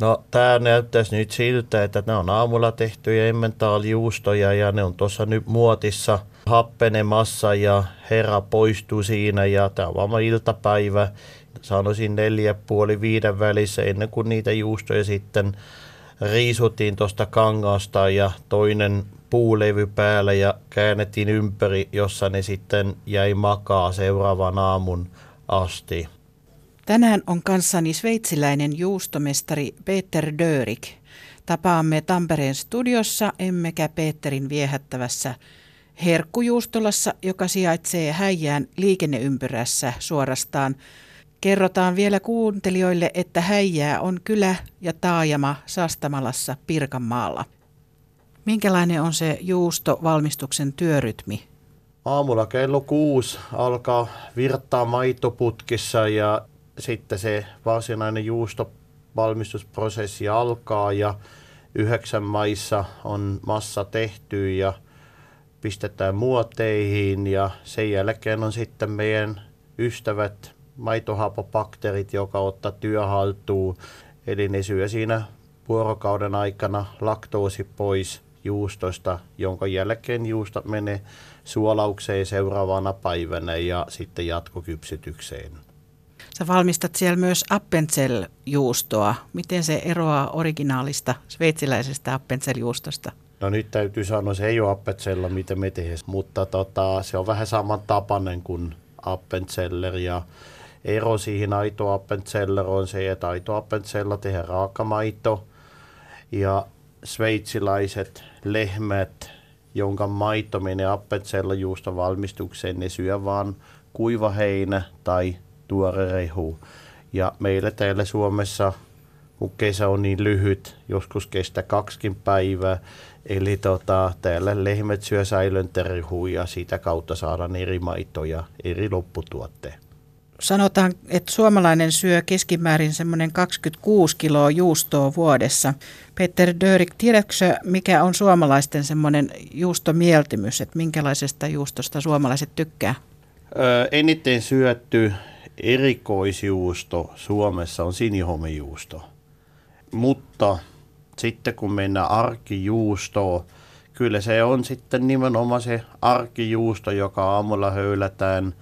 No tämä näyttäisi nyt siltä, että ne on aamulla tehtyjä emmentaalijuustoja ja ne on tuossa nyt muotissa happenemassa ja herra poistuu siinä ja tämä on vaan iltapäivä. Sanoisin neljä puoli viiden välissä ennen kuin niitä juustoja sitten riisuttiin tuosta kangasta ja toinen puulevy päällä ja käännettiin ympäri, jossa ne sitten jäi makaa seuraavan aamun asti. Tänään on kanssani sveitsiläinen juustomestari Peter Dörik. Tapaamme Tampereen studiossa, emmekä Peterin viehättävässä herkkujuustolassa, joka sijaitsee Häijään liikenneympyrässä suorastaan. Kerrotaan vielä kuuntelijoille, että Häijää on kylä ja taajama Sastamalassa Pirkanmaalla. Minkälainen on se juustovalmistuksen työrytmi? Aamulla kello kuusi alkaa virtaa maitoputkissa ja sitten se varsinainen juustovalmistusprosessi alkaa ja yhdeksän maissa on massa tehty ja pistetään muoteihin ja sen jälkeen on sitten meidän ystävät maitohapobakteerit, joka ottaa työhaltuun. Eli ne syö siinä vuorokauden aikana laktoosi pois juustosta, jonka jälkeen juusto menee suolaukseen seuraavana päivänä ja sitten jatkokypsytykseen. Sä valmistat siellä myös Appenzell-juustoa. Miten se eroaa originaalista sveitsiläisestä Appenzell-juustosta? No nyt täytyy sanoa, se ei ole Appenzell, miten me tehdään, mutta tota, se on vähän samantapainen kuin Appenzeller ja ero siihen aito Appenzeller on se, että aito Appenzeller tehdään raakamaito ja sveitsiläiset lehmät, jonka maito menee Appenzeller juusta valmistukseen, ne syö vaan kuiva heinä tai tuore rehu. Ja meillä täällä Suomessa, kun kesä on niin lyhyt, joskus kestää kaksikin päivää, eli tota, täällä lehmät syö säilöntärehuja ja sitä kautta saadaan eri maitoja, eri lopputuotteet. Sanotaan, että suomalainen syö keskimäärin semmoinen 26 kiloa juustoa vuodessa. Peter Dörik, tiedätkö mikä on suomalaisten semmoinen juustomieltymys, että minkälaisesta juustosta suomalaiset tykkää? Öö, eniten syötty erikoisjuusto Suomessa on sinihomejuusto. Mutta sitten kun mennään arkijuustoon, kyllä se on sitten nimenomaan se arkijuusto, joka aamulla höylätään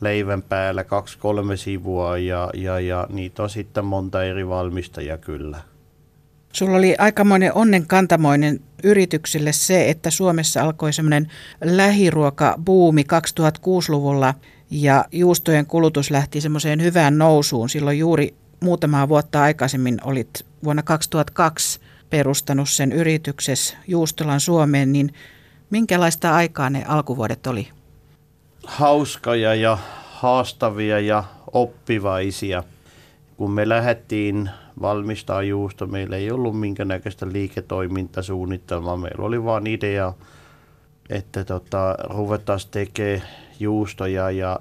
leivän päällä kaksi-kolme sivua ja, ja, ja niitä on sitten monta eri valmistajaa kyllä. Sulla oli aikamoinen onnenkantamoinen yrityksille se, että Suomessa alkoi semmoinen lähiruokabuumi 2006-luvulla – ja juustojen kulutus lähti semmoiseen hyvään nousuun. Silloin juuri muutamaa vuotta aikaisemmin olit vuonna 2002 perustanut sen yrityksessä Juustolan Suomeen, niin minkälaista aikaa ne alkuvuodet oli? Hauskoja ja haastavia ja oppivaisia. Kun me lähdettiin valmistaa juusto, meillä ei ollut minkäännäköistä liiketoimintasuunnitelmaa. Meillä oli vain idea, että tota, ruvetaan tekemään juustoja ja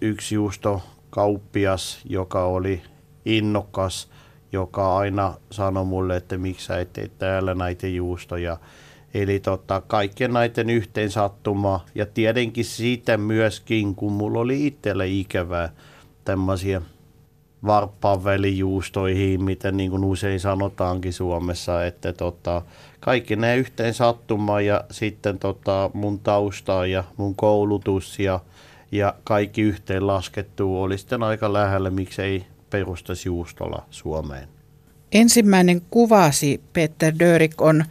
yksi juustokauppias, joka oli innokas, joka aina sanoi mulle, että miksi sä et tee täällä näitä juustoja. Eli tota, kaikkien näiden yhteen sattuma ja tietenkin siitä myöskin, kun mulla oli itsellä ikävää tämmöisiä varppaan välijuustoihin, mitä niin kuin usein sanotaankin Suomessa, että tota, kaikki ne yhteen sattuma ja sitten tota, mun tausta ja mun koulutus ja, ja kaikki yhteen laskettu oli sitten aika lähellä, miksei perustaisi juustolla Suomeen. Ensimmäinen kuvasi, Peter Dörik, on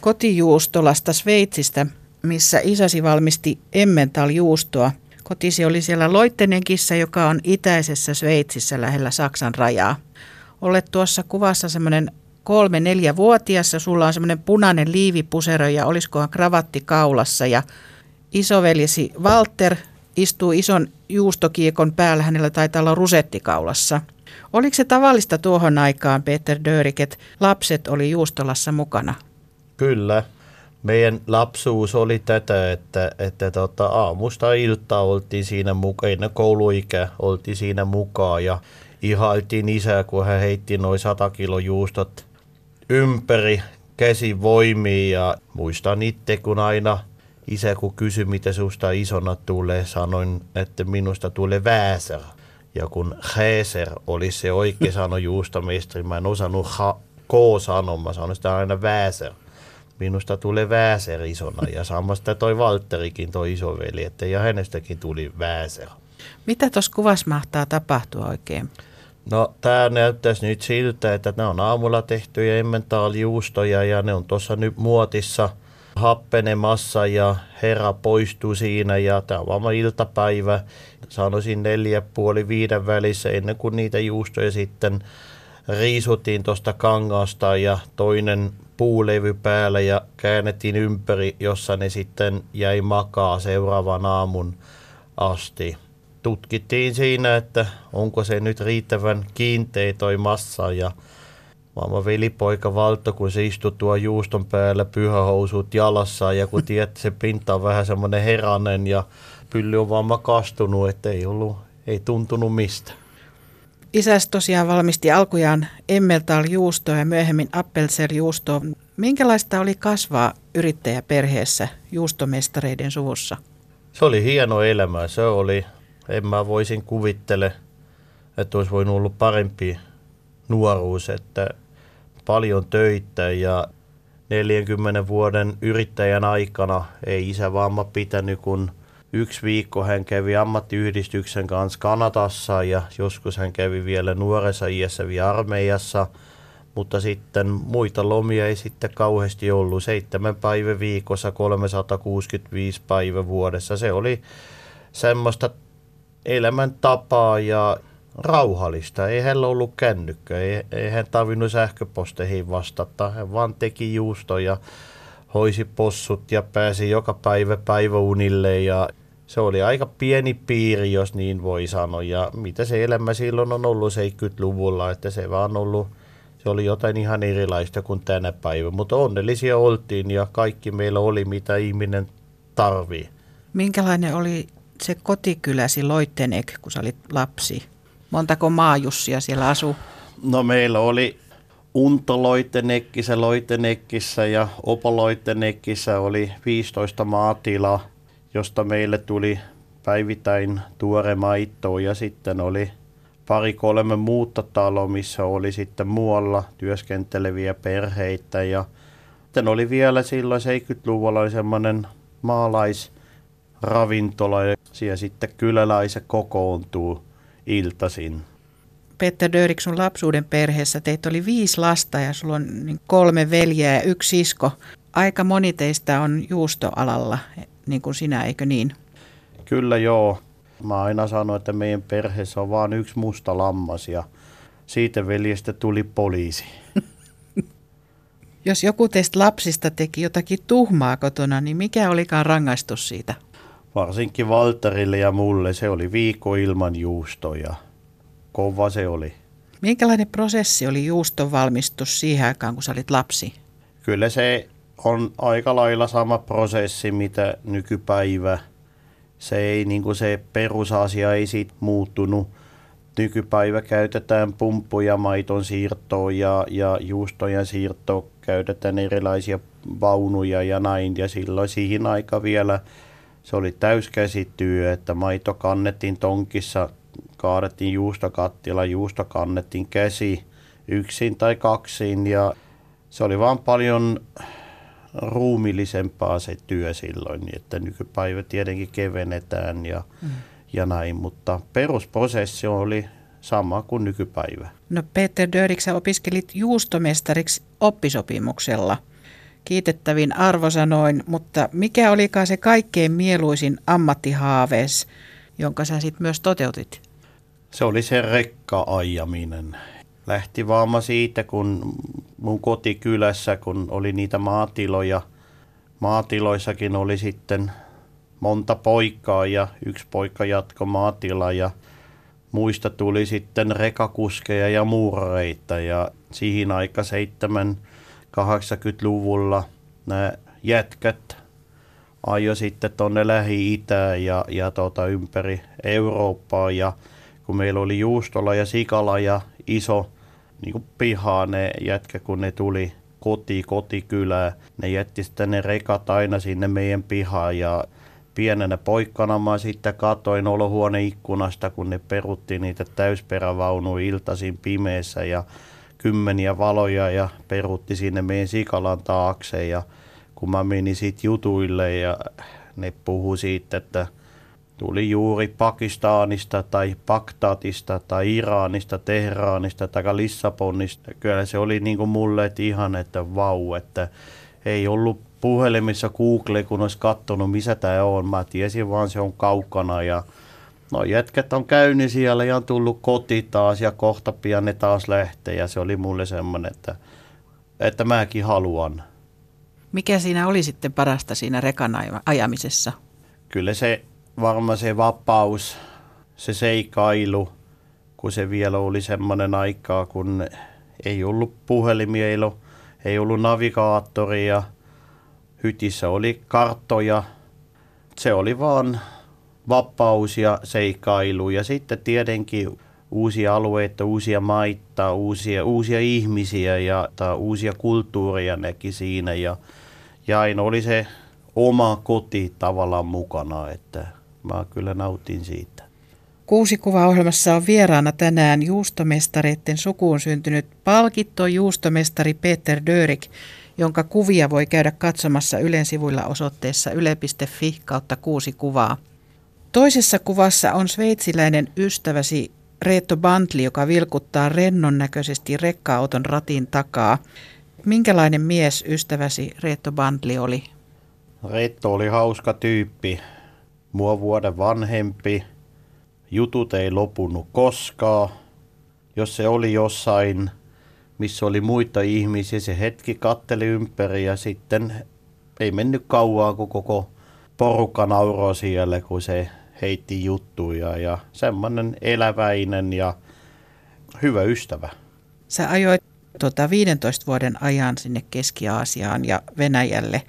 kotijuustolasta Sveitsistä, missä isäsi valmisti Emmental-juustoa. Kotisi oli siellä Loittenenkissa, joka on itäisessä Sveitsissä lähellä Saksan rajaa. Olet tuossa kuvassa semmoinen kolme, neljä vuotias ja sulla on semmoinen punainen liivipusero ja olisikohan kravatti kaulassa ja isoveljesi Walter istuu ison juustokiekon päällä, hänellä taitaa olla rusetti kaulassa. Oliko se tavallista tuohon aikaan, Peter Dörik, että lapset oli juustolassa mukana? Kyllä. Meidän lapsuus oli tätä, että, että tota, aamusta iltaa oltiin siinä mukaan, ennen kouluikä oltiin siinä mukaan ja ihailtiin isää, kun hän heitti noin 100 kilo juustot ympäri käsivoimia ja muistan itse, kun aina isä kun kysyi, mitä susta isona tulee, sanoin, että minusta tulee väsä. Ja kun Häser oli se oikea sano juustomestari, mä en osannut ha- K sanoa, mä sanoin sitä aina Väser. Minusta tulee Väser isona ja samasta toi Valtterikin toi isoveli, että ja hänestäkin tuli Väser. Mitä tuossa kuvassa mahtaa tapahtua oikein? No tämä näyttäisi nyt siltä, että ne on aamulla tehtyjä emmentaalijuustoja ja ne on tuossa nyt muotissa happenemassa ja herra poistuu siinä ja tämä on varmaan iltapäivä, sanoisin neljä puoli viiden välissä ennen kuin niitä juustoja sitten riisuttiin tuosta kangasta ja toinen puulevy päällä ja käännettiin ympäri, jossa ne sitten jäi makaa seuraavan aamun asti tutkittiin siinä, että onko se nyt riittävän kiinteä toi massa ja Maailman velipoika Valtto, kun se istui tuo juuston päällä pyhähousut jalassa ja kun tiedät, se pinta on vähän semmoinen heranen ja pylly on vaan makastunut, että ei, ollut, ei tuntunut mistä. Isäs tosiaan valmisti alkujaan Emmeltal juustoa ja myöhemmin Appelser juustoa. Minkälaista oli kasvaa yrittäjäperheessä juustomestareiden suvussa? Se oli hieno elämä. Se oli en mä voisin kuvittele, että olisi voinut olla parempi nuoruus, että paljon töitä ja 40 vuoden yrittäjän aikana ei isä vaan pitänyt, kun yksi viikko hän kävi ammattiyhdistyksen kanssa Kanadassa ja joskus hän kävi vielä nuoressa iässä vielä armeijassa, mutta sitten muita lomia ei sitten kauheasti ollut. Seitsemän päivä viikossa, 365 päivä vuodessa. Se oli semmoista elämäntapaa ja rauhallista. Ei hänellä ollut kännykkä, ei, ei hän tarvinnut sähköposteihin vastata. Hän vaan teki juustoja, hoisi possut ja pääsi joka päivä päiväunille ja se oli aika pieni piiri, jos niin voi sanoa. Ja mitä se elämä silloin on ollut 70-luvulla, että se vaan ollut, se oli jotain ihan erilaista kuin tänä päivänä. Mutta onnellisia oltiin ja kaikki meillä oli, mitä ihminen tarvii. Minkälainen oli se kotikyläsi Loittenek, kun sä olit lapsi? Montako maajussia siellä asuu? No meillä oli Unto Loittenekkissä ja Opo Loittenekkissä oli 15 maatilaa, josta meille tuli päivittäin tuore maito ja sitten oli pari-kolme muuta taloa, missä oli sitten muualla työskenteleviä perheitä ja sitten oli vielä silloin 70-luvulla oli semmoinen maalais ravintola ja siellä sitten kyläläiset kokoontuu iltaisin. Petter Dörik, sun lapsuuden perheessä teitä oli viisi lasta ja sulla on niin kolme veljeä ja yksi sisko. Aika moni teistä on juustoalalla, niin kuin sinä, eikö niin? Kyllä joo. Mä aina sanoin, että meidän perheessä on vain yksi musta lammas ja siitä veljestä tuli poliisi. Jos joku teistä lapsista teki jotakin tuhmaa kotona, niin mikä olikaan rangaistus siitä? varsinkin Valterille ja mulle, se oli viikko ilman juustoja. Kova se oli. Minkälainen prosessi oli juuston valmistus siihen aikaan, kun sä olit lapsi? Kyllä se on aika lailla sama prosessi, mitä nykypäivä. Se ei, niin kuin se perusasia ei siitä muuttunut. Nykypäivä käytetään pumppuja maiton siirtoon ja, ja juustojen siirtoon käytetään erilaisia vaunuja ja näin. Ja silloin siihen aika vielä se oli täyskäsityö, että maito kannettiin tonkissa, kaadettiin juustokattila, juusto kannettiin käsi yksin tai kaksin ja se oli vaan paljon ruumillisempaa se työ silloin, niin että nykypäivä tietenkin kevennetään ja, mm. ja näin, mutta perusprosessi oli sama kuin nykypäivä. No Peter Dörik, sä opiskelit juustomestariksi oppisopimuksella – kiitettävin arvosanoin, mutta mikä olikaan se kaikkein mieluisin ammattihaavees, jonka sä sitten myös toteutit? Se oli se rekka-ajaminen. Lähti vaama siitä, kun mun kotikylässä, kun oli niitä maatiloja, maatiloissakin oli sitten monta poikaa ja yksi poika jatko maatila ja muista tuli sitten rekakuskeja ja muurareita ja siihen aika seitsemän 80-luvulla nämä jätkät ajo sitten tuonne Lähi-Itään ja, ja tota, ympäri Eurooppaa ja kun meillä oli Juustola ja Sikala ja iso niin kuin pihaa ne jätkä, kun ne tuli koti, kotikylää, ne jätti sitten ne rekat aina sinne meidän pihaan ja pienenä poikkana mä sitten katoin olohuoneikkunasta, kun ne perutti niitä täysperävaunuja iltaisin pimeässä ja kymmeniä valoja ja perutti sinne meidän sikalan taakse. Ja kun mä menin siitä jutuille ja ne puhu siitä, että tuli juuri Pakistanista tai Bagdadista tai Iranista, Tehranista tai Lissabonista. Kyllä se oli niin kuin mulle että ihan, että vau, että ei ollut puhelimissa Google, kun olisi katsonut, missä tämä on. Mä tiesin vaan, se on kaukana ja no jätket on käynyt siellä ja on tullut koti taas ja kohta pian ne taas lähtee ja se oli mulle semmoinen, että, että mäkin haluan. Mikä siinä oli sitten parasta siinä rekan ajamisessa? Kyllä se varmaan se vapaus, se seikailu, kun se vielä oli semmoinen aikaa, kun ei ollut puhelimia, ei ollut, ei ollut navigaattoria, hytissä oli karttoja. Se oli vaan vapaus ja seikkailu. Ja sitten tietenkin uusia alueita, uusia maita, uusia, uusia ihmisiä ja tai uusia kulttuureja näki siinä. Ja, ja aina oli se oma koti tavallaan mukana, että mä kyllä nautin siitä. Kuusi kuvaohjelmassa on vieraana tänään juustomestareiden sukuun syntynyt palkitto juustomestari Peter Dörik, jonka kuvia voi käydä katsomassa Ylen sivuilla osoitteessa yle.fi kautta kuusi kuvaa. Toisessa kuvassa on sveitsiläinen ystäväsi Reetto Bantli, joka vilkuttaa rennon näköisesti rekka-auton ratin takaa. Minkälainen mies ystäväsi Reetto Bantli oli? Reetto oli hauska tyyppi, mua vuoden vanhempi. Jutut ei lopunut koskaan. Jos se oli jossain, missä oli muita ihmisiä, se hetki katteli ympäri ja sitten ei mennyt kauaa, kun koko porukka nauroi siellä, kun se heitti juttuja ja semmoinen eläväinen ja hyvä ystävä. Sä ajoit tuota 15 vuoden ajan sinne Keski-Aasiaan ja Venäjälle.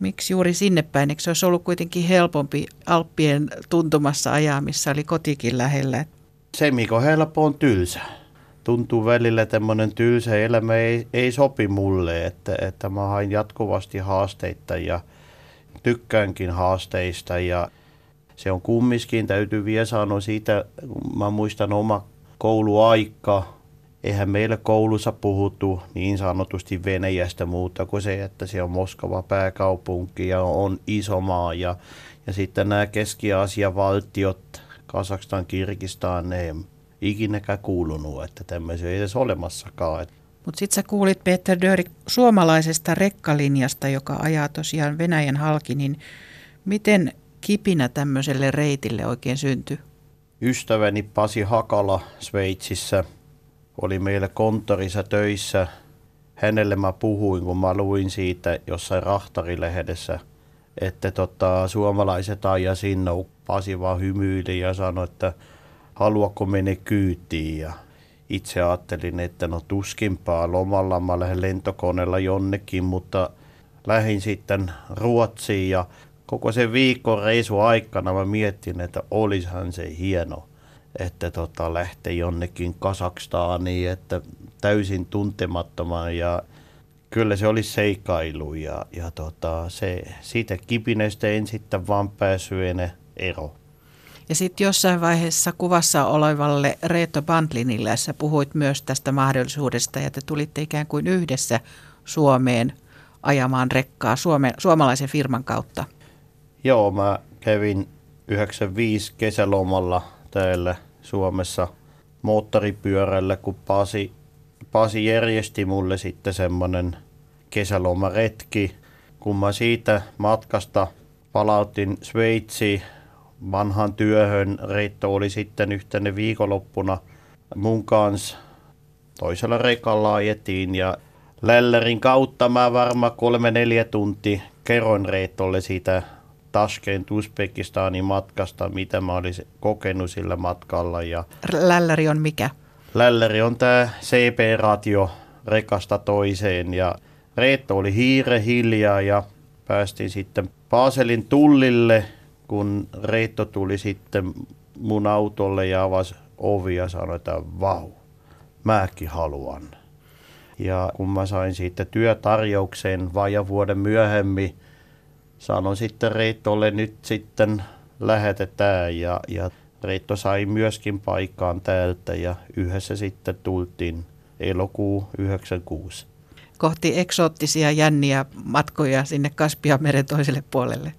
Miksi juuri sinne päin? Eikö se olisi ollut kuitenkin helpompi Alppien tuntumassa ajaa, missä oli kotikin lähellä? Se, mikä on helppo, on tylsä. Tuntuu välillä tämmöinen tylsä elämä ei, ei sopi mulle, että, että mä hain jatkuvasti haasteita ja tykkäänkin haasteista ja se on kumminkin, täytyy vielä sanoa siitä, mä muistan oma kouluaika, eihän meillä koulussa puhuttu niin sanotusti Venäjästä muuta kuin se, että se on Moskova pääkaupunki ja on iso maa ja, ja sitten nämä Keski-Aasian valtiot, Kazakstan, Kirgistan, ne ei ikinäkään kuulunut, että tämmöisiä ei edes olemassakaan. Mutta sitten sä kuulit Peter Dörik suomalaisesta rekkalinjasta, joka ajaa tosiaan Venäjän halki, niin miten kipinä tämmöiselle reitille oikein syntyi? Ystäväni Pasi Hakala Sveitsissä oli meillä konttorissa töissä. Hänelle mä puhuin, kun mä luin siitä jossain rahtarilehdessä, että tota, suomalaiset ajaa sinne. Pasi vaan hymyili ja sanoi, että haluatko mene kyytiin. Ja itse ajattelin, että no tuskinpaa lomalla mä lähden lentokoneella jonnekin, mutta lähdin sitten Ruotsiin ja koko sen viikon reisu aikana mä mietin, että olisihan se hieno, että tota, lähtee jonnekin Kasakstaaniin, että täysin tuntemattoman ja kyllä se oli seikailu ja, ja tota, se, siitä kipinöistä en sitten vaan päässyt ero. Ja sitten jossain vaiheessa kuvassa olevalle Reetto Bandlinille sä puhuit myös tästä mahdollisuudesta ja te tulitte ikään kuin yhdessä Suomeen ajamaan rekkaa Suome, suomalaisen firman kautta. Joo, mä kävin 95 kesälomalla täällä Suomessa moottoripyörällä, kun Pasi, Pasi järjesti mulle sitten semmoinen kesälomaretki. Kun mä siitä matkasta palautin Sveitsiin vanhaan työhön, Reitto oli sitten yhtenä viikonloppuna mun kanssa toisella rekalla ajettiin ja Lällärin kautta mä varmaan kolme neljä tuntia kerroin Reittolle siitä Tashkent Uzbekistanin matkasta, mitä mä olisin kokenut sillä matkalla. Ja Lälläri on mikä? Lälläri on tämä CP-ratio rekasta toiseen ja Reetto oli hiire hiljaa ja päästiin sitten Paaselin tullille, kun Reitto tuli sitten mun autolle ja avasi ovi ja sanoi, että vau, mäkin haluan. Ja kun mä sain siitä työtarjouksen vajaa vuoden myöhemmin, sanon sitten Reittolle nyt sitten lähetetään ja, ja Reitto sai myöskin paikkaan täältä ja yhdessä sitten tultiin elokuu 96. Kohti eksoottisia jänniä matkoja sinne Kaspianmeren toiselle puolelle.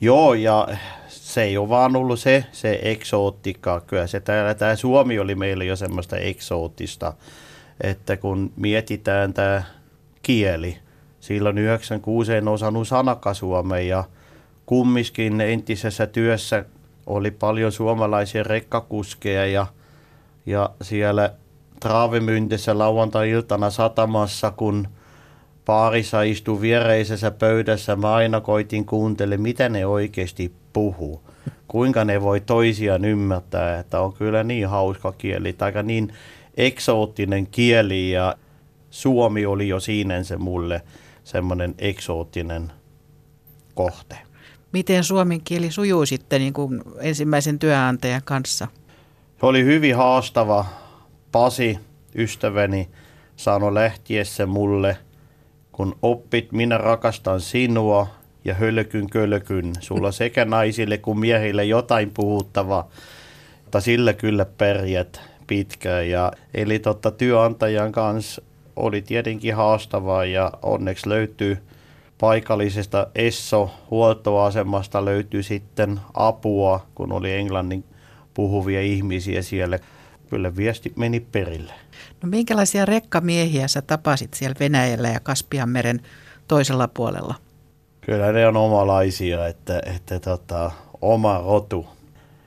Joo, ja se ei ole vaan ollut se, se eksoottika. Kyllä se täällä, tämä Suomi oli meille jo semmoista eksoottista, että kun mietitään tämä kieli, silloin 96 en osannut sanakasuomea ja kummiskin entisessä työssä. Oli paljon suomalaisia rekkakuskeja ja, ja siellä Traavimyntessä lauantai-iltana satamassa, kun paarissa istui viereisessä pöydässä, mä aina koitin kuuntele, mitä ne oikeasti puhuu. Kuinka ne voi toisiaan ymmärtää, että on kyllä niin hauska kieli, tai niin eksoottinen kieli, ja suomi oli jo siinä se mulle semmoinen eksoottinen kohte. Miten suomen kieli sujuu sitten niin kuin ensimmäisen työnantajan kanssa? Se oli hyvin haastava. Pasi, ystäväni, sanoi lähtiessä mulle, kun oppit, minä rakastan sinua ja hölkyn kölkyn. Sulla sekä naisille kuin miehille jotain puhuttavaa, mutta sillä kyllä pärjät pitkään. Ja, eli totta, työnantajan kanssa oli tietenkin haastavaa ja onneksi löytyy paikallisesta Esso-huoltoasemasta löytyi sitten apua, kun oli englannin puhuvia ihmisiä siellä. Kyllä viesti meni perille. No minkälaisia rekkamiehiä sä tapasit siellä Venäjällä ja Kaspianmeren toisella puolella? Kyllä ne on omalaisia, että, että tota, oma rotu.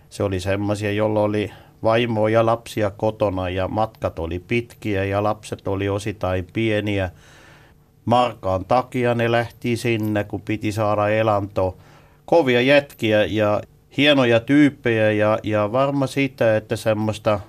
Se oli semmoisia, jolla oli vaimoa ja lapsia kotona ja matkat oli pitkiä ja lapset oli osittain pieniä. Markaan takia ne lähti sinne, kun piti saada elanto. Kovia jätkiä ja hienoja tyyppejä ja, ja varma sitä, että semmoista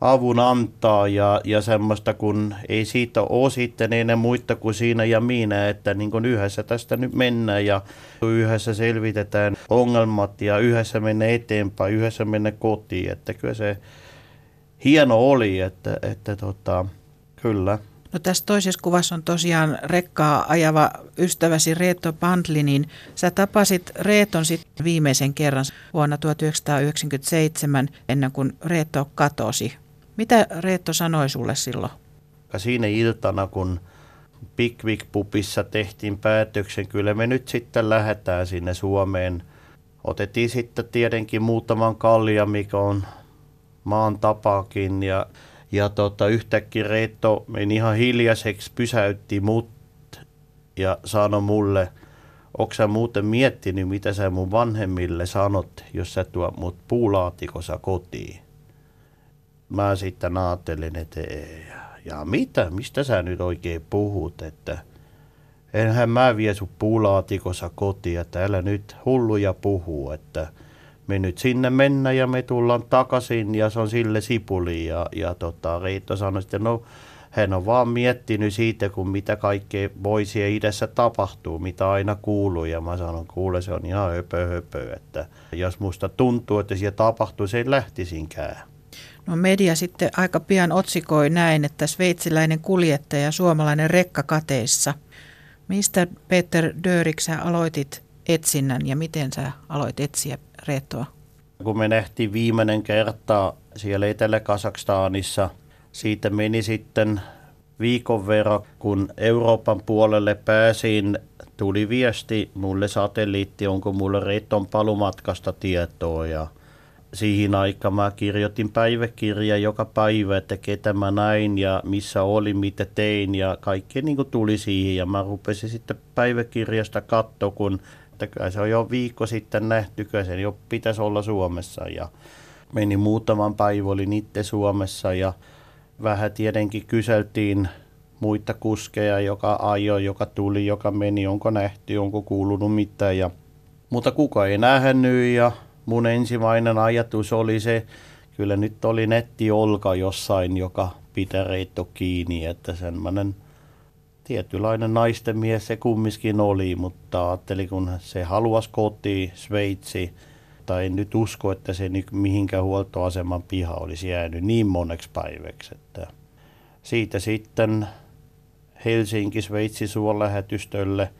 avun antaa ja, ja semmoista, kun ei siitä ole sitten enää muita kuin siinä ja minä, että niin kuin yhdessä tästä nyt mennään ja yhdessä selvitetään ongelmat ja yhdessä mennä eteenpäin, yhdessä mennä kotiin, että kyllä se hieno oli, että, että tota, kyllä. No tässä toisessa kuvassa on tosiaan rekkaa ajava ystäväsi Reeto Bandli, niin sä tapasit Reeton sitten viimeisen kerran vuonna 1997 ennen kuin Reeto katosi. Mitä Reetto sanoi sulle silloin? Siinä iltana, kun Pickwick Pupissa tehtiin päätöksen, kyllä me nyt sitten lähdetään sinne Suomeen. Otettiin sitten tietenkin muutaman kallia, mikä on maan tapakin ja, ja tota, yhtäkkiä Reetto meni ihan hiljaiseksi, pysäytti mut ja sanoi mulle, onko sä muuten miettinyt, mitä sä mun vanhemmille sanot, jos sä tuo mut puulaatikossa kotiin? Mä sitten ajattelin, että ja, ja mitä, mistä sä nyt oikein puhut, että enhän mä vie sun puulaatikossa kotiin, että älä nyt hulluja puhu, että me nyt sinne mennä ja me tullaan takaisin ja se on sille sipuli ja, ja tota, Riitto sanoi sitten, no hän on vaan miettinyt siitä, kun mitä kaikkea voisi idässä tapahtuu, mitä aina kuuluu. Ja mä sanon, kuule se on ihan höpö höpö, että jos musta tuntuu, että siellä tapahtuu, se ei lähtisinkään. No media sitten aika pian otsikoi näin, että sveitsiläinen kuljettaja suomalainen rekka kateissa. Mistä Peter Dörik sä aloitit etsinnän ja miten sä aloit etsiä Reettoa? Kun me nähtiin viimeinen kerta siellä Etelä-Kasakstanissa, siitä meni sitten viikon verran, kun Euroopan puolelle pääsin, tuli viesti mulle satelliitti, onko mulle Reetton palumatkasta tietoa ja siihen aikaan mä kirjoitin päiväkirja joka päivä, että ketä mä näin ja missä oli, mitä tein ja kaikki niin kuin tuli siihen. Ja mä rupesin sitten päiväkirjasta katsoa, kun että se on jo viikko sitten nähty, kyllä se jo pitäisi olla Suomessa. Ja meni muutaman päivän, oli niitä Suomessa ja vähän tietenkin kyseltiin muita kuskeja, joka ajoi, joka tuli, joka meni, onko nähty, onko kuulunut mitään. Ja, mutta kuka ei nähnyt ja mun ensimmäinen ajatus oli se, kyllä nyt oli netti olka jossain, joka pitää reitto kiinni, että semmoinen tietynlainen naisten mies se kumminkin oli, mutta ajattelin, kun se haluaisi kotiin Sveitsi, tai en nyt usko, että se mihinkään huoltoaseman piha olisi jäänyt niin moneksi päiväksi. Että siitä sitten Helsinki Sveitsi suolähetystölle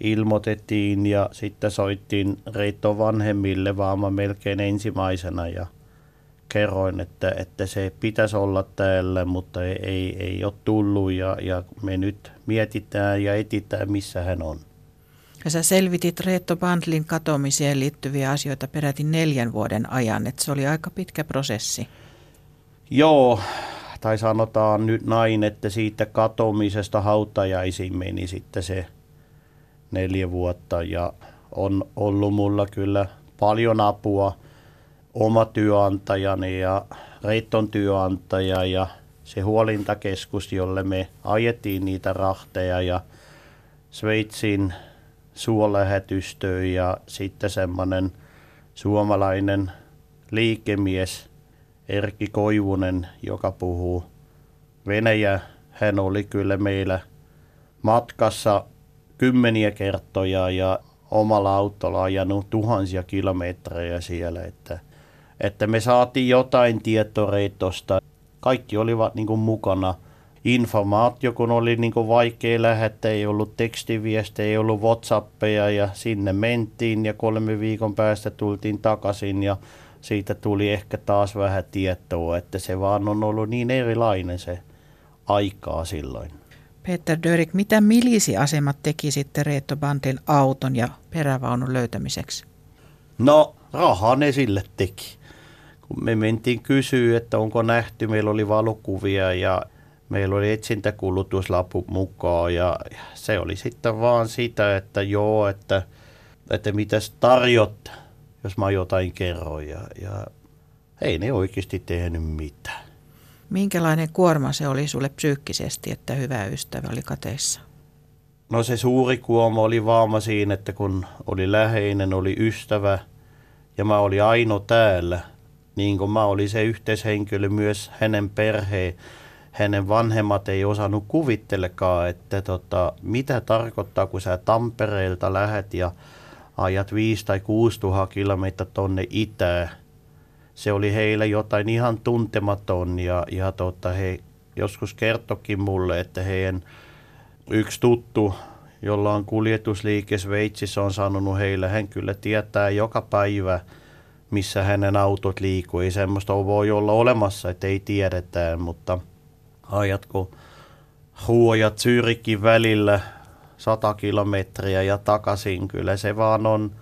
ilmoitettiin ja sitten soittiin Reitto vanhemmille vaan melkein ensimmäisenä ja kerroin, että, että se pitäisi olla täällä, mutta ei, ei, ei ole tullut ja, ja me nyt mietitään ja etitään, missä hän on. Ja sä selvitit Reetto Bandlin katoamiseen liittyviä asioita peräti neljän vuoden ajan, että se oli aika pitkä prosessi. Joo, tai sanotaan nyt näin, että siitä katoamisesta hautajaisiin meni sitten se neljä vuotta ja on ollut mulla kyllä paljon apua oma työnantajani ja Reitton työnantaja ja se huolintakeskus, jolle me ajettiin niitä rahteja ja Sveitsin suolähetystö ja sitten semmoinen suomalainen liikemies Erkki Koivunen, joka puhuu Venäjä. Hän oli kyllä meillä matkassa kymmeniä kertoja ja omalla autolla ajanut tuhansia kilometrejä siellä, että, että me saatiin jotain tietoreitosta. Kaikki olivat niin kuin mukana. Informaatio, kun oli niin kuin vaikea lähettää, ei ollut tekstiviestejä, ei ollut Whatsappeja ja sinne mentiin ja kolme viikon päästä tultiin takaisin ja siitä tuli ehkä taas vähän tietoa, että se vaan on ollut niin erilainen se aikaa silloin. Peter Dörik, mitä milisiasemat teki sitten Reetto Bandin auton ja perävaunun löytämiseksi? No, rahaa ne sille teki. Kun me mentiin kysyä, että onko nähty, meillä oli valokuvia ja meillä oli etsintäkulutuslapu mukaan ja se oli sitten vaan sitä, että joo, että, että mitäs tarjot, jos mä jotain kerron ja, ja ei ne oikeasti tehnyt mitään. Minkälainen kuorma se oli sulle psyykkisesti, että hyvä ystävä oli kateissa? No se suuri kuorma oli vaama siinä, että kun oli läheinen, oli ystävä ja mä olin ainoa täällä, niin kuin mä olin se yhteishenkilö myös hänen perheen, hänen vanhemmat ei osannut kuvittelekaan, että tota, mitä tarkoittaa, kun sä Tampereelta lähet ja ajat 5 tai 6 tuhaa kilometriä tonne itään se oli heille jotain ihan tuntematon ja, ja tota, he joskus kertokin mulle, että heidän yksi tuttu, jolla on kuljetusliike Sveitsissä, on sanonut heille, hän kyllä tietää joka päivä, missä hänen autot liikkuu. Ei semmoista voi olla olemassa, että ei tiedetään, mutta ajatko huojat Syyrikin välillä 100 kilometriä ja takaisin, kyllä se vaan on –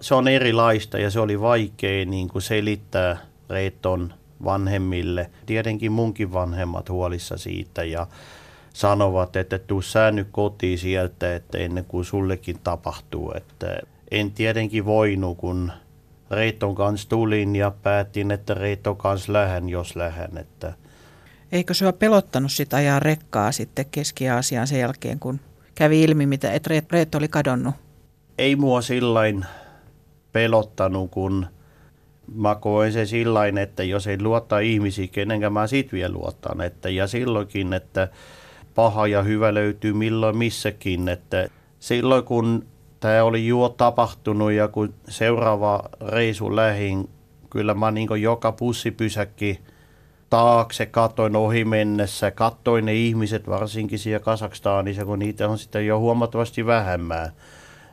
se on erilaista ja se oli vaikea niin kuin selittää Reeton vanhemmille. Tietenkin munkin vanhemmat huolissa siitä ja sanovat, että tuu sä nyt kotiin sieltä, että ennen kuin sullekin tapahtuu. Että en tietenkin voinut, kun Reiton kanssa tulin ja päätin, että Reiton kanssa lähden, jos lähden. Että Eikö se ole pelottanut sitä ajaa rekkaa sitten Keski-Aasiaan sen jälkeen, kun kävi ilmi, mitä, että Reetto oli kadonnut? Ei mua sillain pelottanut, kun mä koen se sillain, että jos ei luottaa ihmisiä, kenenkä mä sit vielä luotan. Että, ja silloinkin, että paha ja hyvä löytyy milloin missäkin. Että silloin kun tämä oli juo tapahtunut ja kun seuraava reisu lähin, kyllä mä niin joka bussipysäkki taakse katoin ohi mennessä, kattoin ne ihmiset varsinkin siellä Kasakstaanissa, kun niitä on sitten jo huomattavasti vähemmän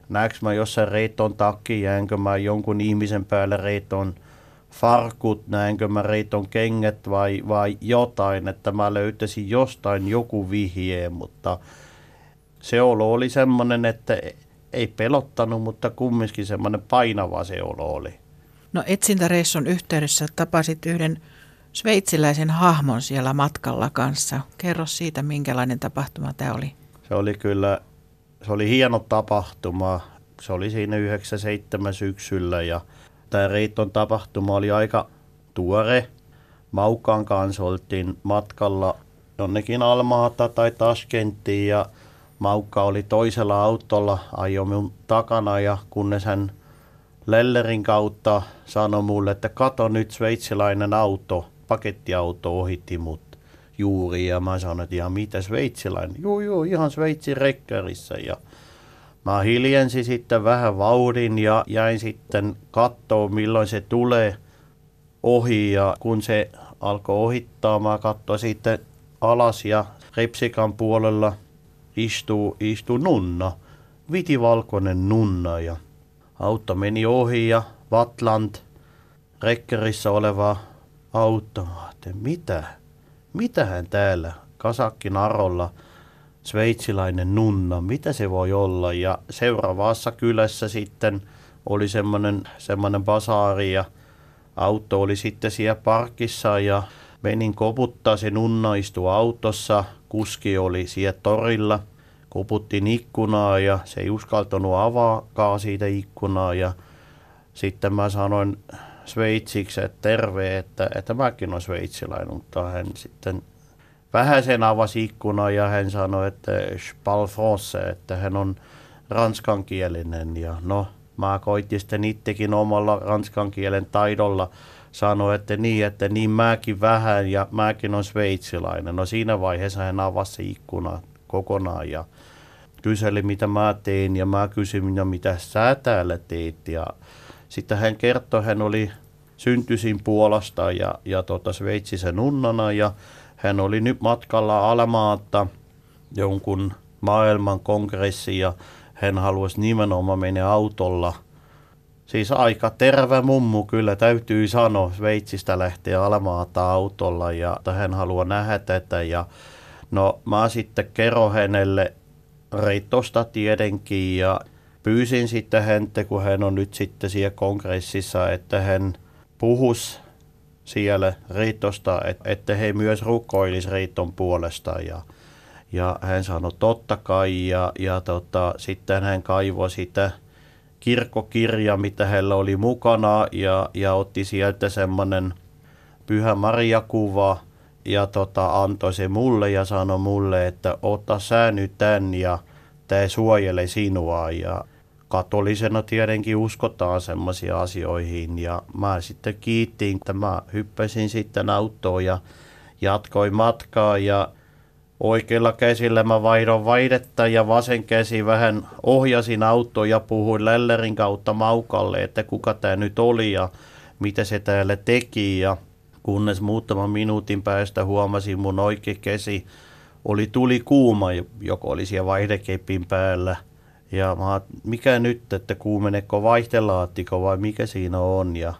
näekö mä jossain reiton takki, jäänkö mä jonkun ihmisen päälle reiton farkut, näenkö mä reiton kengät vai, vai jotain, että mä löytäisin jostain joku vihje, mutta se olo oli semmoinen, että ei pelottanut, mutta kumminkin semmoinen painava se olo oli. No etsintäreissun yhteydessä tapasit yhden sveitsiläisen hahmon siellä matkalla kanssa. Kerro siitä, minkälainen tapahtuma tämä oli. Se oli kyllä se oli hieno tapahtuma. Se oli siinä 97 syksyllä ja tämä Reiton tapahtuma oli aika tuore. Maukkaan kanssa oltiin matkalla jonnekin Almaata tai Taskenttiin ja Maukka oli toisella autolla, ajoi minun takana ja kunnes hän Lellerin kautta sanoi mulle, että kato nyt sveitsiläinen auto, pakettiauto ohitti mut juuri ja mä sanoin, että ihan mitä sveitsiläinen? Joo, joo, ihan Sveitsin rekkarissa ja mä hiljensin sitten vähän vauhdin ja jäin sitten katsoa milloin se tulee ohi ja kun se alkoi ohittaa, mä katsoin sitten alas ja Repsikan puolella istuu, istuu nunna. vitivalkoinen nunna ja auto meni ohi ja Vatland rekkerissä oleva auto. Mitä? Mitähän täällä kasakkin arolla sveitsilainen nunna, mitä se voi olla? Ja seuraavassa kylässä sitten oli semmoinen, semmoinen basaari ja auto oli sitten siellä parkissa ja menin koputtaa, se nunna istui autossa, kuski oli siellä torilla, koputtiin ikkunaa ja se ei uskaltanut avaakaan siitä ikkunaa ja sitten mä sanoin sveitsiksi, että terve, että, että mäkin olen sveitsiläinen, mutta hän sitten vähän sen avasi ikkunaa ja hän sanoi, että parle français, että hän on ranskankielinen ja no mä koitin sitten itsekin omalla ranskan kielen taidolla sanoa, että niin, että niin mäkin vähän ja mäkin on sveitsiläinen. No siinä vaiheessa hän avasi ikkuna kokonaan ja kyseli, mitä mä tein ja mä kysyin, no, mitä sä täällä teit ja sitten hän kertoi, hän oli syntyisin Puolasta ja, ja tota Sveitsissä nunnana ja hän oli nyt matkalla Alamaatta jonkun maailman kongressi ja hän haluaisi nimenomaan mennä autolla. Siis aika terve mummu kyllä täytyy sanoa. Sveitsistä lähtee Alamaata autolla ja hän haluaa nähdä tätä. Ja no mä sitten kerron hänelle reitosta tietenkin ja pyysin sitten häntä, kun hän on nyt sitten siellä kongressissa, että hän puhus siellä reitosta, että he myös rukoilisi reiton puolesta. Ja ja hän sanoi totta kai ja, ja tota, sitten hän kaivoi sitä kirkkokirja, mitä hänellä oli mukana ja, ja otti sieltä semmoinen Pyhä Maria-kuva ja tota, antoi se mulle ja sanoi mulle, että ota sä nyt tän ja tämä suojele sinua ja katolisena tietenkin uskotaan semmoisiin asioihin ja mä sitten kiittiin, että mä hyppäsin sitten autoon ja jatkoin matkaa ja Oikeilla käsillä mä vaihdon vaihdetta ja vasen käsi vähän ohjasin autoa ja puhuin lällerin kautta Maukalle, että kuka tämä nyt oli ja mitä se täällä teki. Ja kunnes muutaman minuutin päästä huomasin mun oikea käsi oli tuli kuuma, joko oli siellä vaihdekepin päällä. Ja mä mikä nyt, että kuumeneko vaihtelaattiko vai mikä siinä on. Ja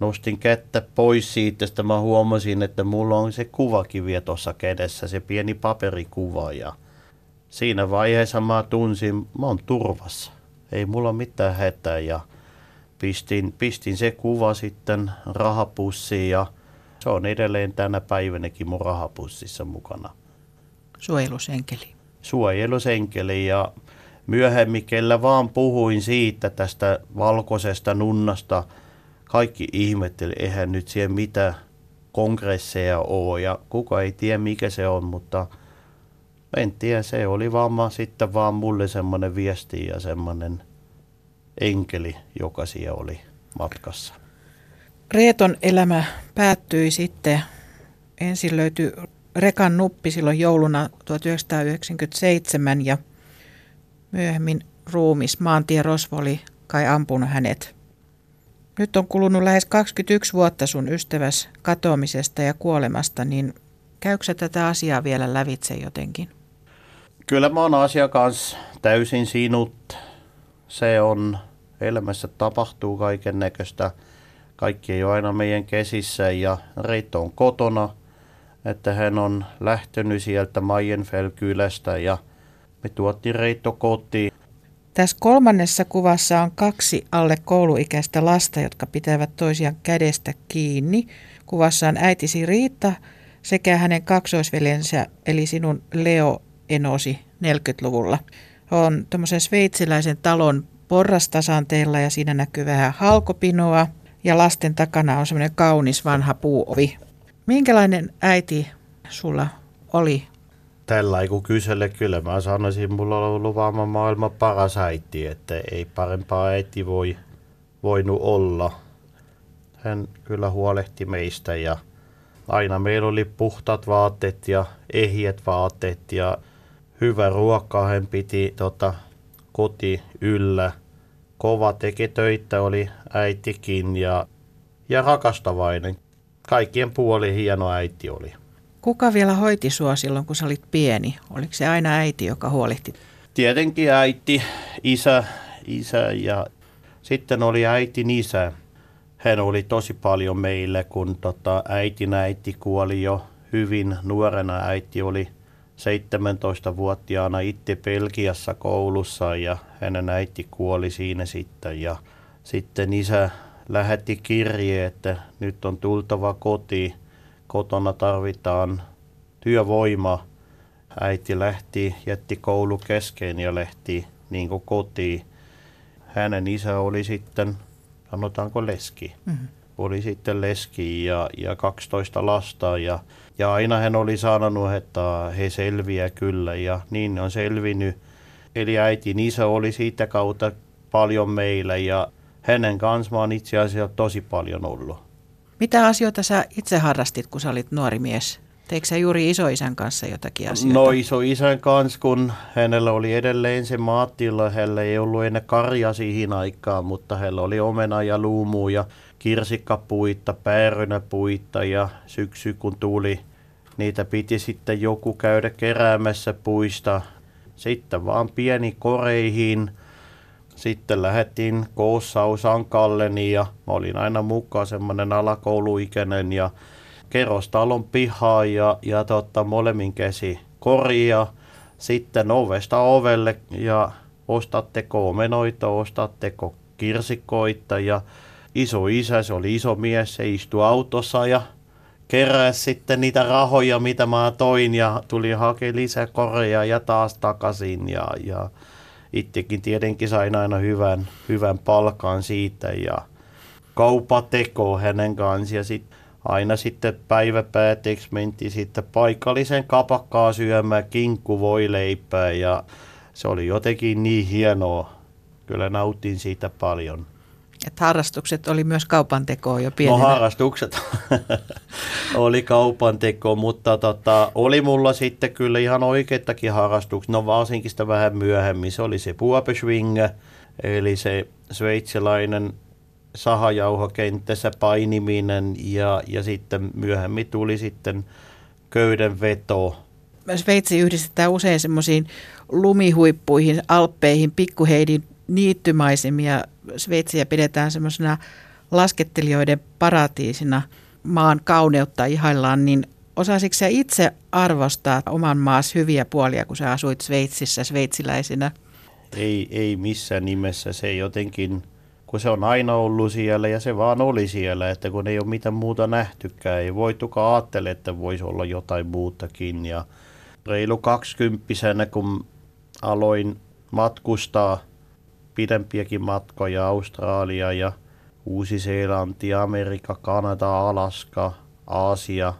nostin kättä pois siitä, että mä huomasin, että mulla on se kuvakivi tuossa kädessä, se pieni paperikuva ja siinä vaiheessa mä tunsin, mä oon turvassa. Ei mulla mitään hätää ja pistin, pistin se kuva sitten rahapussiin ja se on edelleen tänä päivänäkin mun rahapussissa mukana. Suojelusenkeli. Suojelusenkeli ja myöhemmin, kellä vaan puhuin siitä tästä valkoisesta nunnasta – kaikki ihmetteli, eihän nyt siellä mitä kongresseja ole ja kuka ei tiedä mikä se on, mutta en tiedä, se oli vaan sitten vaan mulle semmoinen viesti ja semmoinen enkeli, joka siellä oli matkassa. Reeton elämä päättyi sitten. Ensin löytyi rekan nuppi silloin jouluna 1997 ja myöhemmin ruumis maantie Rosvo oli kai ampunut hänet nyt on kulunut lähes 21 vuotta sun ystäväs katoamisesta ja kuolemasta, niin käykö tätä asiaa vielä lävitse jotenkin? Kyllä mä oon asiakas täysin sinut. Se on, elämässä tapahtuu kaiken näköistä. Kaikki ei ole aina meidän käsissä ja Reitto on kotona, että hän on lähtenyt sieltä Maienfell-kylästä ja me tuottiin Reitto kotiin. Tässä kolmannessa kuvassa on kaksi alle kouluikäistä lasta, jotka pitävät toisiaan kädestä kiinni. Kuvassa on äitisi Riitta sekä hänen kaksoisveljensä, eli sinun Leo Enosi 40-luvulla. On tuommoisen sveitsiläisen talon porrastasanteella ja siinä näkyy vähän halkopinoa ja lasten takana on semmoinen kaunis vanha puuovi. Minkälainen äiti sulla oli tällä kun kyselle, kyllä mä sanoisin, mulla on ollut maailman paras äiti, että ei parempaa äiti voi, voinut olla. Hän kyllä huolehti meistä ja aina meillä oli puhtaat vaatteet ja ehjät vaatteet ja hyvä ruoka hän piti tota, koti yllä. Kova teki töitä oli äitikin ja, ja rakastavainen. Kaikkien puoli hieno äiti oli. Kuka vielä hoiti sua silloin, kun sä olit pieni? Oliko se aina äiti, joka huolehti? tietenkin äiti, isä, isä ja sitten oli äitin isä. Hän oli tosi paljon meille, kun tota, äitin äiti kuoli jo hyvin nuorena. Äiti oli 17-vuotiaana itse Belgiassa koulussa ja hänen äiti kuoli siinä sitten. Ja sitten isä lähetti kirje, että nyt on tultava koti. Kotona tarvitaan työvoima. Äiti lähti, jätti koulu kesken ja lähti niin kotiin. Hänen isä oli sitten, sanotaanko leski, mm-hmm. oli sitten leski ja, ja 12 lasta ja, ja aina hän oli sanonut, että he selviää kyllä ja niin on selvinnyt. Eli äitin isä oli siitä kautta paljon meillä ja hänen kanssaan itse asiassa tosi paljon ollut. Mitä asioita sä itse harrastit, kun sä olit nuori mies? Teikö sä juuri isoisän kanssa jotakin asioita? No isoisän kanssa, kun hänellä oli edelleen se maatila, hänellä ei ollut enää karja siihen aikaan, mutta hänellä oli omena ja luumu ja kirsikkapuitta, päärynäpuitta ja syksy kun tuli, niitä piti sitten joku käydä keräämässä puista. Sitten vaan pieni koreihin, sitten lähdettiin Koossausaan Kalleni ja mä olin aina mukaan semmoinen alakouluikäinen ja kerrostalon pihaa ja, ja tota, molemmin käsi korjaa. Sitten ovesta ovelle ja ostatteko omenoita, ostatteko kirsikoita ja iso isä, se oli iso mies, se istui autossa ja keräsi sitten niitä rahoja, mitä mä toin ja tuli hakemaan lisää koreja ja taas takaisin ja, ja itsekin tietenkin sain aina hyvän, hyvän palkan siitä ja kaupateko hänen kanssa ja sitten aina sitten päiväpäätteeksi mentiin sitten paikallisen kapakkaa syömään leipää ja se oli jotenkin niin hienoa. Kyllä nautin siitä paljon. Et harrastukset oli myös kaupantekoa jo pienenä. No harrastukset oli kaupanteko, mutta tota, oli mulla sitten kyllä ihan oikeitakin harrastuksia. No varsinkin sitä vähän myöhemmin. Se oli se puopeschwinge, eli se sveitsilainen sahajauhokenttässä painiminen ja, ja sitten myöhemmin tuli sitten köydenveto. Sveitsi yhdistetään usein semmoisiin lumihuippuihin, alppeihin, pikkuheidin niittymaisemia. Sveitsiä pidetään semmoisena laskettelijoiden paratiisina maan kauneutta ihaillaan, niin osasitko sä itse arvostaa oman maas hyviä puolia, kun sä asuit Sveitsissä sveitsiläisenä? Ei, ei missään nimessä. Se jotenkin kun se on aina ollut siellä ja se vaan oli siellä, että kun ei ole mitään muuta nähtykään, ei voitukaan ajattele, että voisi olla jotain muutakin. Ja reilu kaksikymppisenä, kun aloin matkustaa pidempiäkin matkoja, Australia ja Uusi-Seelanti, Amerikka, Kanada, Alaska, Aasia,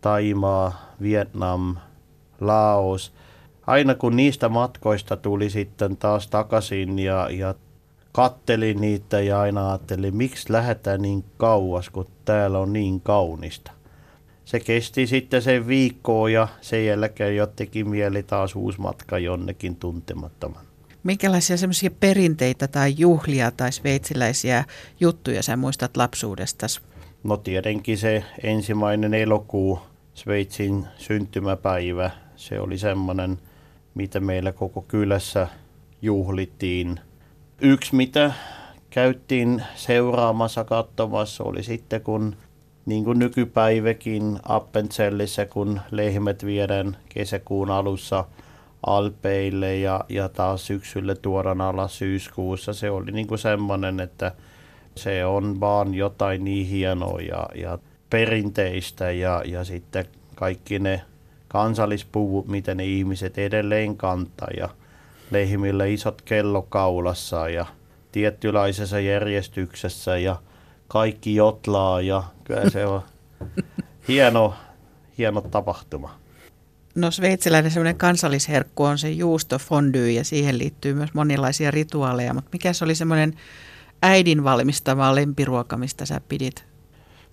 Taimaa, Vietnam, Laos. Aina kun niistä matkoista tuli sitten taas takaisin ja, ja kattelin niitä ja aina ajattelin, miksi lähdetään niin kauas, kun täällä on niin kaunista. Se kesti sitten sen viikkoa ja sen jälkeen jo teki mieli taas uusi matka jonnekin tuntemattoman. Minkälaisia semmoisia perinteitä tai juhlia tai sveitsiläisiä juttuja sä muistat lapsuudestasi? No tietenkin se ensimmäinen elokuu, Sveitsin syntymäpäivä, se oli semmoinen, mitä meillä koko kylässä juhlittiin – Yksi, mitä käyttiin seuraamassa, katsomassa, oli sitten kun niin kuin nykypäiväkin Appenzellissä, kun lehmät viedään kesäkuun alussa Alpeille ja, ja taas syksylle tuodaan alas syyskuussa. Se oli niin kuin semmoinen, että se on vaan jotain niin hienoa ja, ja perinteistä ja, ja sitten kaikki ne kansallispuvut, mitä ne ihmiset edelleen kantaa ja lehmillä isot kello kaulassa ja tiettylaisessa järjestyksessä ja kaikki jotlaa ja kyllä se on hieno, hieno tapahtuma. No sveitsiläinen semmoinen kansallisherkku on se juusto fondue ja siihen liittyy myös monilaisia rituaaleja, mutta mikä se oli semmoinen äidin valmistama lempiruoka, mistä sä pidit?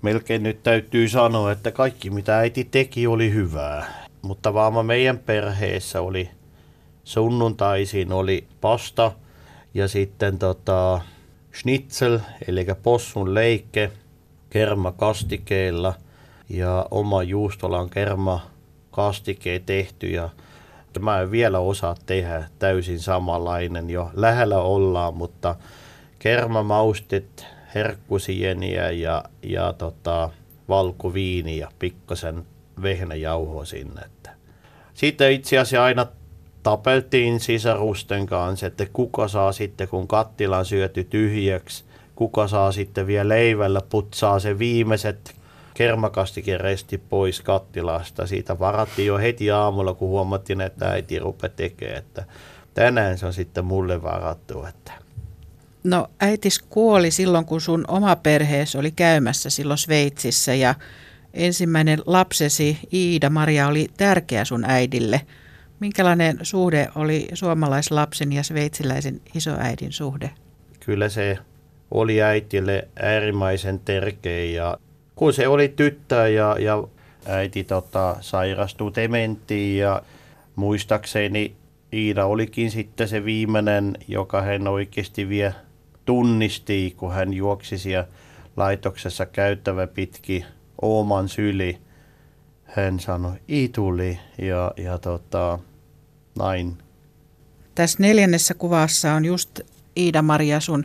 Melkein nyt täytyy sanoa, että kaikki mitä äiti teki oli hyvää, mutta vaan meidän perheessä oli sunnuntaisin oli pasta ja sitten tota, schnitzel, eli possun leikke kerma kastikeella ja oma juustolan kerma kastikeen tehty ja Mä en vielä osaa tehdä täysin samanlainen, jo lähellä ollaan, mutta kermamaustit, herkkusieniä ja, ja tota, valkoviini ja pikkasen vehnäjauhoa sinne. Että. Sitten itse asiassa aina tapeltiin sisarusten kanssa, että kuka saa sitten, kun kattila on syöty tyhjäksi, kuka saa sitten vielä leivällä putsaa se viimeiset kermakastikin resti pois kattilasta. Siitä varattiin jo heti aamulla, kun huomattiin, että äiti rupeaa tekemään, että tänään se on sitten mulle varattu. Että. No äitis kuoli silloin, kun sun oma perheesi oli käymässä silloin Sveitsissä ja ensimmäinen lapsesi Iida-Maria oli tärkeä sun äidille. Minkälainen suhde oli suomalaislapsen ja sveitsiläisen isoäidin suhde? Kyllä se oli äitille äärimmäisen tärkeä ja kun se oli tyttö ja, ja äiti tota, sairastui dementtiin ja muistaakseni Iida olikin sitten se viimeinen, joka hän oikeasti vielä tunnisti, kun hän juoksi siellä laitoksessa käyttävä pitki oman syli. Hän sanoi, Ituli ja, ja tota, näin. Tässä neljännessä kuvassa on just Iida-Maria sun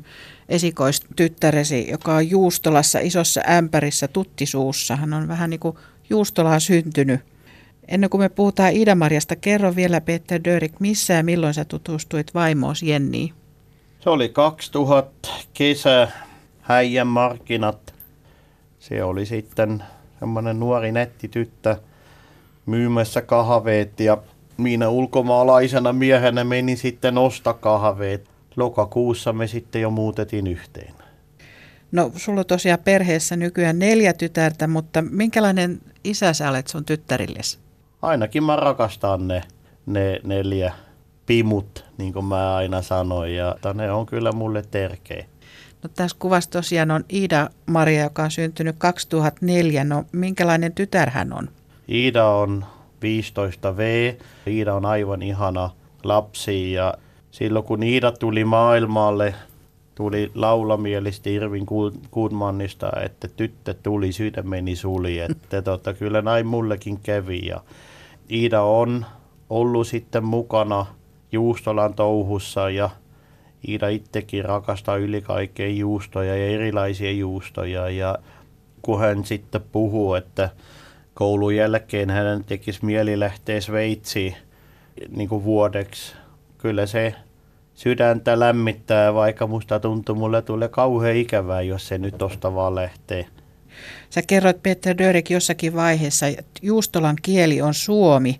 esikoistyttäresi, joka on juustolassa isossa ämpärissä tuttisuussa. Hän on vähän niin kuin juustolaa syntynyt. Ennen kuin me puhutaan Iida-Marjasta, kerro vielä Peter Dörik, missä ja milloin sä tutustuit vaimoos Jenniin? Se oli 2000 kesä, häijän markkinat. Se oli sitten semmoinen nuori nettityttö myymässä kahveet ja minä ulkomaalaisena miehenä menin sitten ostaa kahveet. Lokakuussa me sitten jo muutettiin yhteen. No sulla on tosiaan perheessä nykyään neljä tytärtä, mutta minkälainen isä sä olet sun tyttärillesi? Ainakin mä rakastan ne, ne neljä pimut, niin kuin mä aina sanoin, ja ne on kyllä mulle tärkeä. No, tässä kuvassa tosiaan on Iida Maria, joka on syntynyt 2004. No minkälainen tytär hän on? Iida on 15V. Iida on aivan ihana lapsi ja silloin kun Iida tuli maailmalle, tuli laulamielisesti Irvin Goodmannista, että tyttö tuli, sydämeni suli. Että tota, kyllä näin mullekin kävi. Ja Iida on ollut sitten mukana Juustolan touhussa ja Iida itsekin rakastaa yli kaikkea juustoja ja erilaisia juustoja. Ja kun hän sitten puhuu, että koulun jälkeen hän tekisi mieli lähteä Sveitsiin niin kuin vuodeksi. Kyllä se sydäntä lämmittää, vaikka musta tuntuu, mulle tulee kauhean ikävää, jos se nyt tosta vaan lähtee. Sä kerroit Peter Dörek jossakin vaiheessa, että Juustolan kieli on suomi,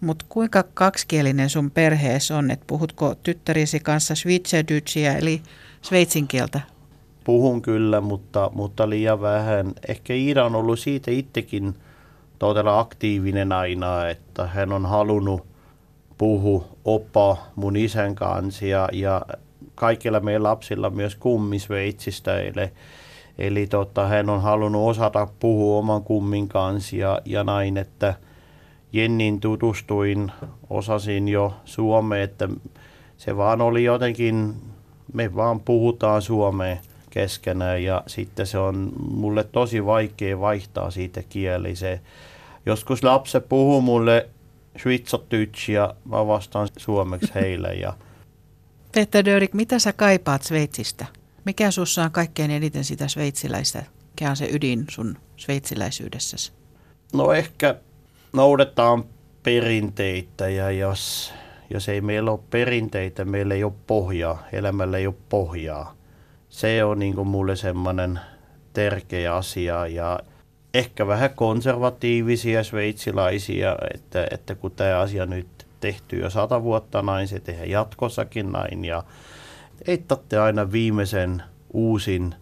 mutta kuinka kaksikielinen sun perheessä on, että puhutko tyttärisi kanssa Schweizerdeutschia eli sveitsin kieltä? Puhun kyllä, mutta, mutta liian vähän. Ehkä Iida on ollut siitä itsekin todella aktiivinen aina, että hän on halunnut puhua opa mun isän kanssa ja, ja kaikilla meidän lapsilla myös kummisveitsistä. Eli, eli tota, hän on halunnut osata puhua oman kummin kanssa ja, ja näin, että Jennin tutustuin, osasin jo suomea, että se vaan oli jotenkin, me vaan puhutaan suomea keskenään ja sitten se on mulle tosi vaikea vaihtaa siitä kieli. Se, joskus lapset puhuu mulle Ja mä vastaan suomeksi heille. Ja... Peter Dörik, mitä sä kaipaat Sveitsistä? Mikä sussa on kaikkein eniten sitä sveitsiläistä? Mikä on se ydin sun sveitsiläisyydessäsi? No ehkä noudetaan perinteitä ja jos, jos ei meillä ole perinteitä, meillä ei ole pohjaa, elämällä ei ole pohjaa. Se on niin kuin mulle semmoinen tärkeä asia ja ehkä vähän konservatiivisia sveitsilaisia, että, että kun tämä asia nyt tehty jo sata vuotta näin, se tehdään jatkossakin näin. Ja ei aina viimeisen uusin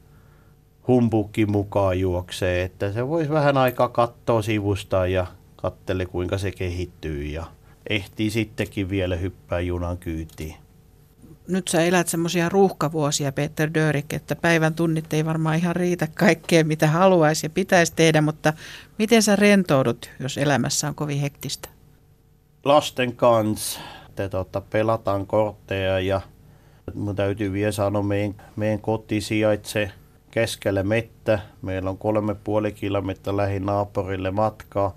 humpukki mukaan juoksee, että se voisi vähän aikaa katsoa sivusta ja kattele kuinka se kehittyy. Ja ehtii sittenkin vielä hyppää junan kyytiin nyt sä elät semmoisia ruuhkavuosia, Peter Dörik, että päivän tunnit ei varmaan ihan riitä kaikkeen, mitä haluaisi ja pitäisi tehdä, mutta miten sä rentoudut, jos elämässä on kovin hektistä? Lasten kanssa te, tota, pelataan kortteja ja mun täytyy vielä sanoa, meidän, meidän koti sijaitsee keskellä mettä. Meillä on kolme puoli kilometriä lähin naapurille matkaa.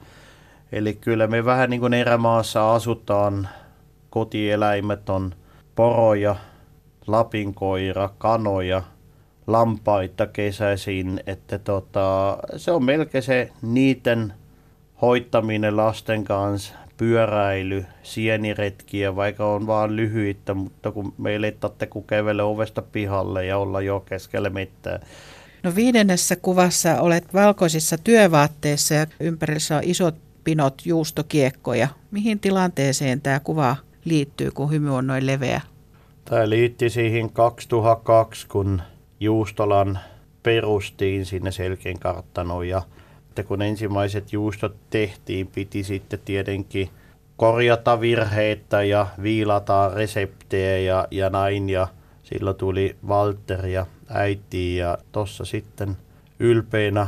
Eli kyllä me vähän niin kuin erämaassa asutaan, kotieläimet on poroja, lapinkoira, kanoja, lampaita kesäisin, että tota, se on melkein se niiden hoittaminen lasten kanssa, pyöräily, sieniretkiä, vaikka on vaan lyhyitä, mutta kun meille ei kun kävele ovesta pihalle ja olla jo keskellä mitään. No viidennessä kuvassa olet valkoisissa työvaatteissa ja ympärillä on isot pinot juustokiekkoja. Mihin tilanteeseen tämä kuva liittyy, kun hymy on noin leveä? Tämä liitti siihen 2002, kun Juustolan perustiin sinne selkeän karttanoon ja että kun ensimmäiset juustot tehtiin, piti sitten tietenkin korjata virheitä ja viilata reseptejä ja, ja näin. Ja silloin tuli Walter ja äiti ja tossa sitten ylpeinä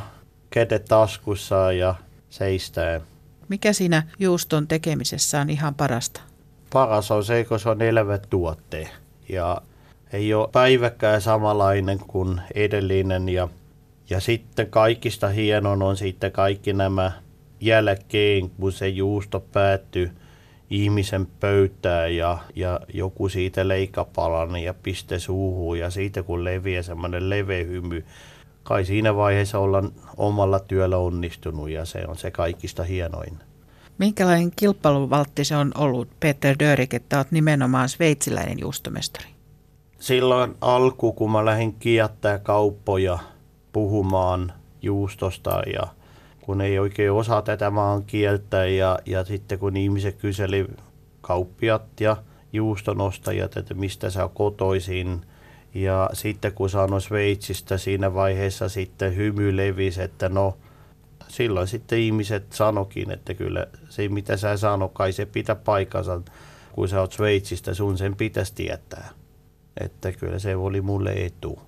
kädet taskussa ja seistää. Mikä siinä juuston tekemisessä on ihan parasta? Paras on se, kun se on elävä tuotte ja ei ole päiväkään samanlainen kuin edellinen. Ja ja sitten kaikista hienon on sitten kaikki nämä jälkeen, kun se juusto päättyy ihmisen pöytään ja, ja joku siitä leikapalan ja piste suuhun ja siitä kun leviää semmoinen levehymy, kai siinä vaiheessa ollaan omalla työllä onnistunut ja se on se kaikista hienoin. Minkälainen kilpailuvaltti se on ollut, Peter Dörik, että olet nimenomaan sveitsiläinen juustomestari? Silloin alku, kun mä lähdin kiettää kauppoja puhumaan juustosta ja kun ei oikein osaa tätä maan kieltä ja, ja sitten kun ihmiset kyseli kauppiat ja juustonostajat, että mistä sä kotoisin ja sitten kun sanoi Sveitsistä siinä vaiheessa sitten hymy levisi, että no silloin sitten ihmiset sanokin, että kyllä se mitä sä sano, kai se pitää paikkansa, kun sä oot Sveitsistä, sun sen pitäisi tietää. Että kyllä se oli mulle etu.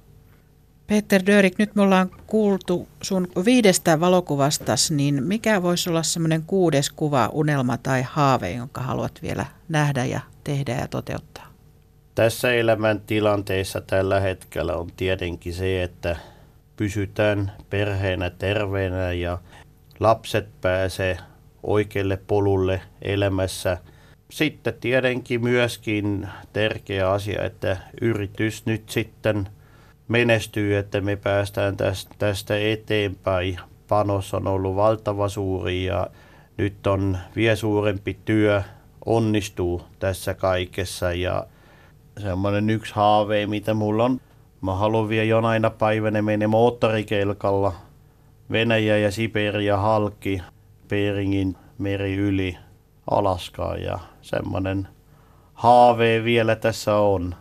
Peter Dörik, nyt me ollaan kuultu sun viidestä valokuvastas, niin mikä voisi olla semmoinen kuudes kuva, unelma tai haave, jonka haluat vielä nähdä ja tehdä ja toteuttaa? Tässä elämän tilanteessa tällä hetkellä on tietenkin se, että pysytään perheenä terveenä ja lapset pääsee oikealle polulle elämässä. Sitten tietenkin myöskin tärkeä asia, että yritys nyt sitten – menestyy, että me päästään tästä eteenpäin. Panos on ollut valtava suuri ja nyt on vielä suurempi työ onnistuu tässä kaikessa ja semmoinen yksi haave, mitä mulla on. Mä haluan vielä jonaina päivänä mennä moottorikelkalla Venäjä ja Siberia halki Peringin meri yli Alaskaan ja semmoinen haave vielä tässä on.